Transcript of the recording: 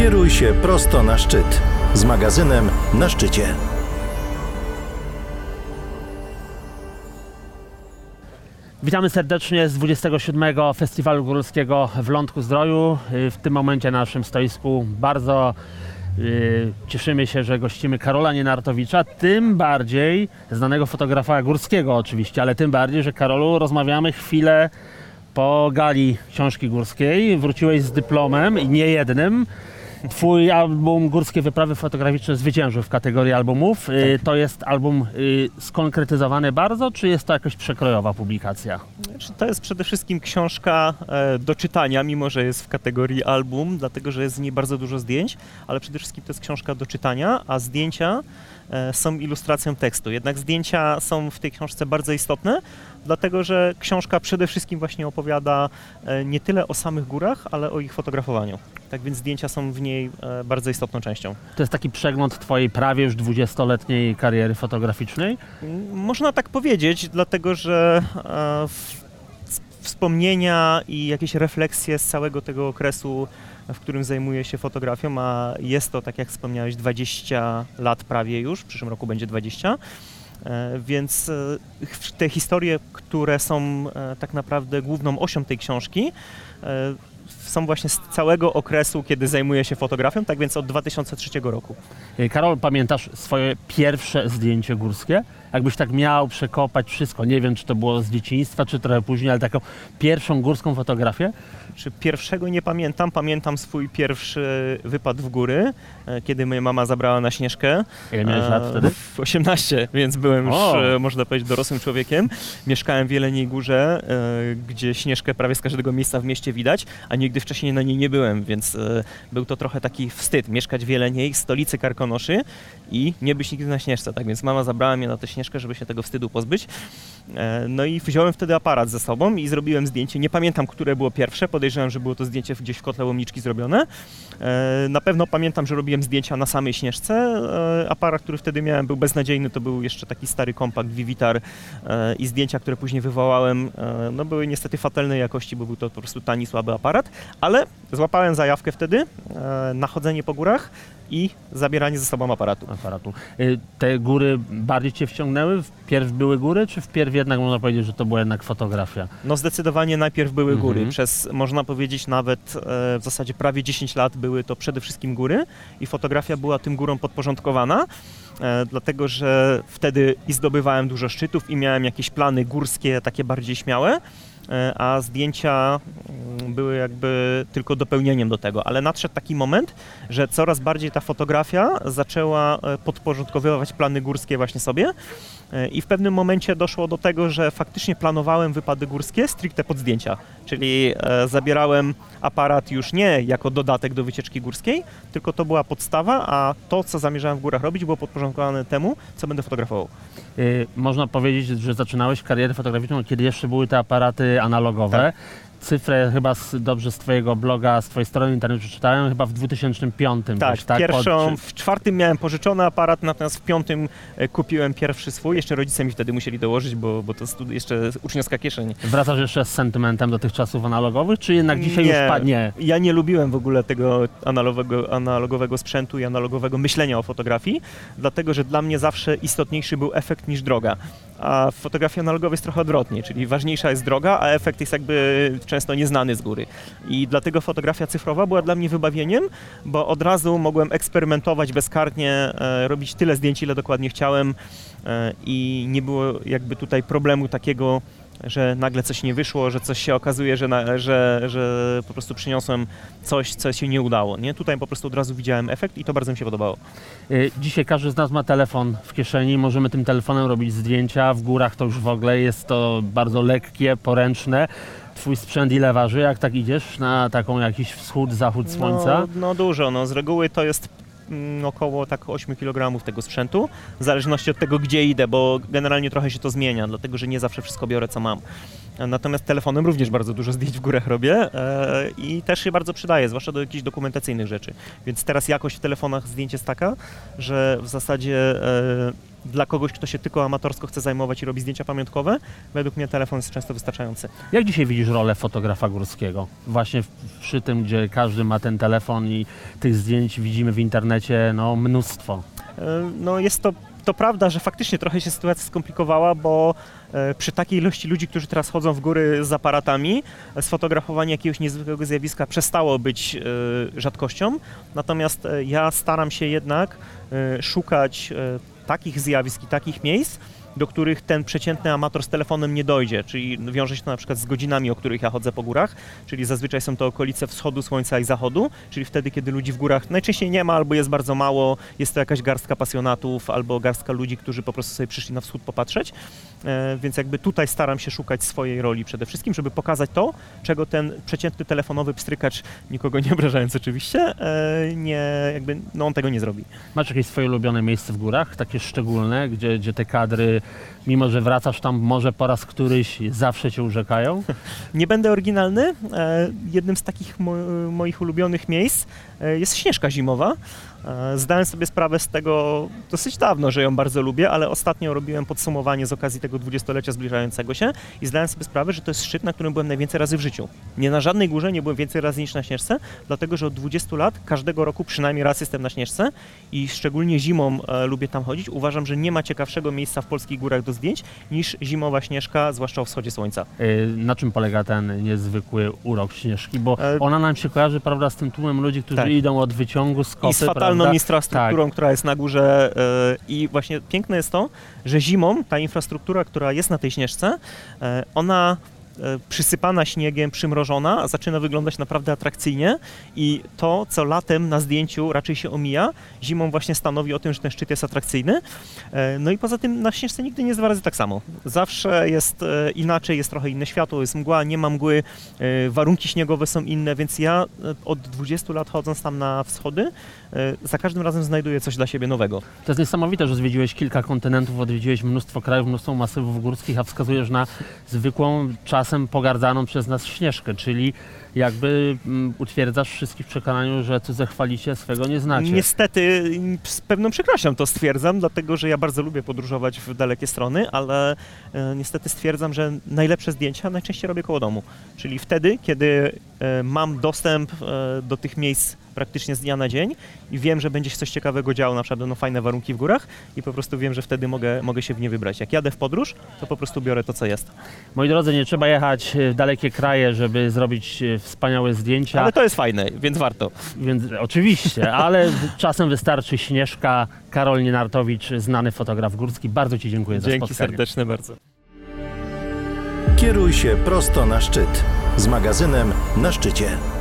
Kieruj się prosto na szczyt z magazynem Na szczycie. Witamy serdecznie z 27. Festiwalu Górskiego w Lądku Zdroju. W tym momencie na naszym stoisku bardzo y, cieszymy się, że gościmy Karola Nienartowicza, tym bardziej znanego fotografa górskiego oczywiście, ale tym bardziej, że Karolu rozmawiamy chwilę po gali książki górskiej. Wróciłeś z dyplomem i nie jednym. Twój album Górskie Wyprawy Fotograficzne zwyciężył w kategorii albumów. Y, To jest album y, skonkretyzowany bardzo, czy jest to jakaś przekrojowa publikacja? Znaczy, To jest przede wszystkim książka e, do czytania, mimo że jest w kategorii album, dlatego że jest w niej bardzo dużo zdjęć, ale przede wszystkim to jest książka do czytania, a zdjęcia e, są ilustracją tekstu. Jednak zdjęcia są w tej książce bardzo istotne, dlatego że książka przede wszystkim właśnie opowiada e, nie tyle o samych górach, ale o ich fotografowaniu. Tak więc zdjęcia są w niej e, bardzo istotną częścią. To jest taki przegląd Twojej prawie już 20-letniej kariery fotograficznej. Mm, Można tak powiedzieć, dlatego że e, wspomnienia i jakieś refleksje z całego tego okresu, w którym zajmuję się fotografią, a jest to, tak jak wspomniałeś, 20 lat prawie już, w przyszłym roku będzie 20. E, Więc e, te historie, które są e, tak naprawdę główną osią tej książki, są właśnie z całego okresu, kiedy zajmuję się fotografią, tak więc od 2003 roku. Y, Karol, pamiętasz swoje pierwsze zdjęcie górskie? Jakbyś tak miał przekopać wszystko, nie wiem czy to było z dzieciństwa, czy trochę później, ale taką pierwszą górską fotografię? Czy pierwszego nie pamiętam? Pamiętam swój pierwszy wypad w góry, e, kiedy moja mama zabrała na Śnieżkę. Ile miałeś E, lat wtedy? W 18, więc byłem już, O. e, można powiedzieć, dorosłym człowiekiem. Mieszkałem w Jeleniej Górze, e, gdzie Śnieżkę prawie z każdego miejsca w mieście widać, a nigdy wcześniej na niej nie byłem, więc e, był to trochę taki wstyd, mieszkać w Jeleniej, stolicy Karkonoszy i nie być nigdy na Śnieżce. Tak więc mama zabrała mnie na tę Śnieżkę, żeby się tego wstydu pozbyć. E, No i wziąłem wtedy aparat ze sobą i zrobiłem zdjęcie. Nie pamiętam, które było pierwsze. Podejrzewam, że było to zdjęcie gdzieś w kotle łomniczki zrobione. E, Na pewno pamiętam, że robiłem zdjęcia na samej śnieżce. Aparat, który wtedy miałem, był beznadziejny. To był jeszcze taki stary kompakt Vivitar i zdjęcia, które później wywołałem, no były niestety fatalnej jakości, bo był to po prostu tani, słaby aparat. Ale złapałem zajawkę wtedy e, na chodzenie po górach i zabieranie ze sobą aparatu. aparatu. Y, Te góry bardziej Cię wciągnęły? Wpierw były góry, czy wpierw jednak można powiedzieć, że to była jednak fotografia? No zdecydowanie najpierw były góry. Mhm. Przez, można powiedzieć, nawet e, w zasadzie prawie 10 lat były to przede wszystkim góry i fotografia była tym górom podporządkowana, e, dlatego że wtedy i zdobywałem dużo szczytów i miałem jakieś plany górskie, takie bardziej śmiałe, a zdjęcia mm, były jakby tylko dopełnieniem do tego. Ale nadszedł taki moment, że coraz bardziej ta fotografia zaczęła e, podporządkowywać plany górskie właśnie sobie. E, I w pewnym momencie doszło do tego, że faktycznie planowałem wypady górskie stricte pod zdjęcia, czyli e, zabierałem aparat już nie jako dodatek do wycieczki górskiej, tylko to była podstawa, a to, co zamierzałem w górach robić, było podporządkowane temu, co będę fotografował. Y, Można powiedzieć, że zaczynałeś karierę fotograficzną, kiedy jeszcze były te aparaty analogowe. Tak. Cyfrę chyba z, dobrze z Twojego bloga, z Twojej strony internetowej przeczytałem, chyba w 2005. Tak, gdzieś, tak? pierwszą, Pod- w czwartym miałem pożyczony aparat, natomiast w piątym e, kupiłem pierwszy swój. Jeszcze rodzice mi wtedy musieli dołożyć, bo, bo to studi- jeszcze uczniowska kieszeń. Wracasz jeszcze z sentymentem do tych czasów analogowych, czy jednak dzisiaj już Nie. padnie? Ja nie lubiłem w ogóle tego analogowego, analogowego sprzętu i analogowego myślenia o fotografii, dlatego że dla mnie zawsze istotniejszy był efekt niż droga. A w fotografii analogowej jest trochę odwrotnie, czyli ważniejsza jest droga, a efekt jest jakby często nieznany z góry. I dlatego fotografia cyfrowa była dla mnie wybawieniem, bo od razu mogłem eksperymentować bezkarnie, e, robić tyle zdjęć, ile dokładnie chciałem e, i nie było jakby tutaj problemu takiego, że nagle coś nie wyszło, że coś się okazuje, że, na, że, że po prostu przyniosłem coś, co się nie udało. Nie? Tutaj po prostu od razu widziałem efekt i to bardzo mi się podobało. Y, Dzisiaj każdy z nas ma telefon w kieszeni, możemy tym telefonem robić zdjęcia, w górach to już w ogóle jest to bardzo lekkie, poręczne. Twój sprzęt ile waży, jak tak idziesz na taką jakiś wschód, zachód słońca? No, no dużo, no z reguły to jest około tak 8 kg tego sprzętu, w zależności od tego, gdzie idę, bo generalnie trochę się to zmienia, dlatego że nie zawsze wszystko biorę, co mam. Natomiast telefonem również bardzo dużo zdjęć w górach robię e, i też się bardzo przydaje, zwłaszcza do jakichś dokumentacyjnych rzeczy. Więc teraz jakość w telefonach zdjęć jest taka, że w zasadzie e, dla kogoś, kto się tylko amatorsko chce zajmować i robi zdjęcia pamiątkowe, według mnie telefon jest często wystarczający. Jak dzisiaj widzisz rolę fotografa górskiego? Właśnie w- przy tym, gdzie każdy ma ten telefon i tych zdjęć widzimy w internecie no, mnóstwo. E, No jest to, to prawda, że faktycznie trochę się sytuacja skomplikowała, bo e, przy takiej ilości ludzi, którzy teraz chodzą w góry z aparatami, sfotografowanie jakiegoś niezwykłego zjawiska przestało być e, rzadkością. Natomiast ja staram się jednak szukać takich zjawisk i takich miejsc, do których ten przeciętny amator z telefonem nie dojdzie, czyli wiąże się to na przykład z godzinami, o których ja chodzę po górach, czyli zazwyczaj są to okolice wschodu słońca i zachodu, czyli wtedy, kiedy ludzi w górach najczęściej nie ma albo jest bardzo mało, jest to jakaś garstka pasjonatów albo garstka ludzi, którzy po prostu sobie przyszli na wschód popatrzeć, e, więc jakby tutaj staram się szukać swojej roli przede wszystkim, żeby pokazać to, czego ten przeciętny telefonowy pstrykacz, nikogo nie obrażając oczywiście, e, nie, jakby, no on tego nie zrobi. Masz jakieś swoje ulubione miejsce w górach, takie szczególne, gdzie, gdzie te kadry, mimo że wracasz tam może po raz któryś, zawsze cię urzekają? Nie będę oryginalny. E, jednym z takich mo moich ulubionych miejsc e, jest Śnieżka Zimowa. E, zdałem sobie sprawę z tego dosyć dawno, że ją bardzo lubię, ale ostatnio robiłem podsumowanie z okazji tego dwudziestolecia zbliżającego się i zdałem sobie sprawę, że to jest szczyt, na którym byłem najwięcej razy w życiu. Nie na żadnej górze nie byłem więcej razy niż na Śnieżce, dlatego że od 20 lat każdego roku przynajmniej raz jestem na Śnieżce i szczególnie zimą e, lubię tam chodzić. Uważam, że nie ma ciekawszego miejsca w polskich górach do zdjęć niż zimowa Śnieżka, zwłaszcza o wschodzie słońca. Y, Na czym polega ten niezwykły urok Śnieżki? Bo E, ona nam się kojarzy, prawda, z tym tłumem ludzi, którzy Tak. idą od wyciągu z kopy, I z fatalną prawda? Tak. infrastrukturą, która jest na górze. e, I właśnie piękne jest to, że zimą ta infrastruktura, która jest na tej śnieżce, e, ona przysypana śniegiem, przymrożona, zaczyna wyglądać naprawdę atrakcyjnie i to, co latem na zdjęciu raczej się omija, zimą właśnie stanowi o tym, że ten szczyt jest atrakcyjny. E, No i poza tym na śnieżce nigdy nie jest dwa razy tak samo. Zawsze jest e, inaczej, jest trochę inne światło, jest mgła, nie ma mgły, e, warunki śniegowe są inne, więc ja e, od 20 lat chodząc tam na wschody, e, za każdym razem znajduję coś dla siebie nowego. To jest niesamowite, że zwiedziłeś kilka kontynentów, odwiedziłeś mnóstwo krajów, mnóstwo masywów górskich, a wskazujesz na zwykłą, czasem pogardzaną przez nas Śnieżkę, czyli jakby mm, utwierdzasz wszystkich w przekonaniu, że cudze chwalicie, swego nie znacie. Niestety z pewną przykrością to stwierdzam, dlatego że ja bardzo lubię podróżować w dalekie strony, ale e, niestety stwierdzam, że najlepsze zdjęcia najczęściej robię koło domu. Czyli wtedy, kiedy e, mam dostęp e, do tych miejsc praktycznie z dnia na dzień i wiem, że będzie się coś ciekawego działo, na przykład będą fajne warunki w górach i po prostu wiem, że wtedy mogę, mogę się w nie wybrać. Jak jadę w podróż, to po prostu biorę to, co jest. Moi drodzy, nie trzeba jechać w dalekie kraje, żeby zrobić e, wspaniałe zdjęcia. Ale to jest fajne, więc warto. Więc oczywiście, ale czasem wystarczy Śnieżka. Karol Nienartowicz, znany fotograf górski. Bardzo Ci dziękuję za Dzięki spotkanie. serdeczne bardzo. Kieruj się prosto na szczyt z magazynem na szczycie.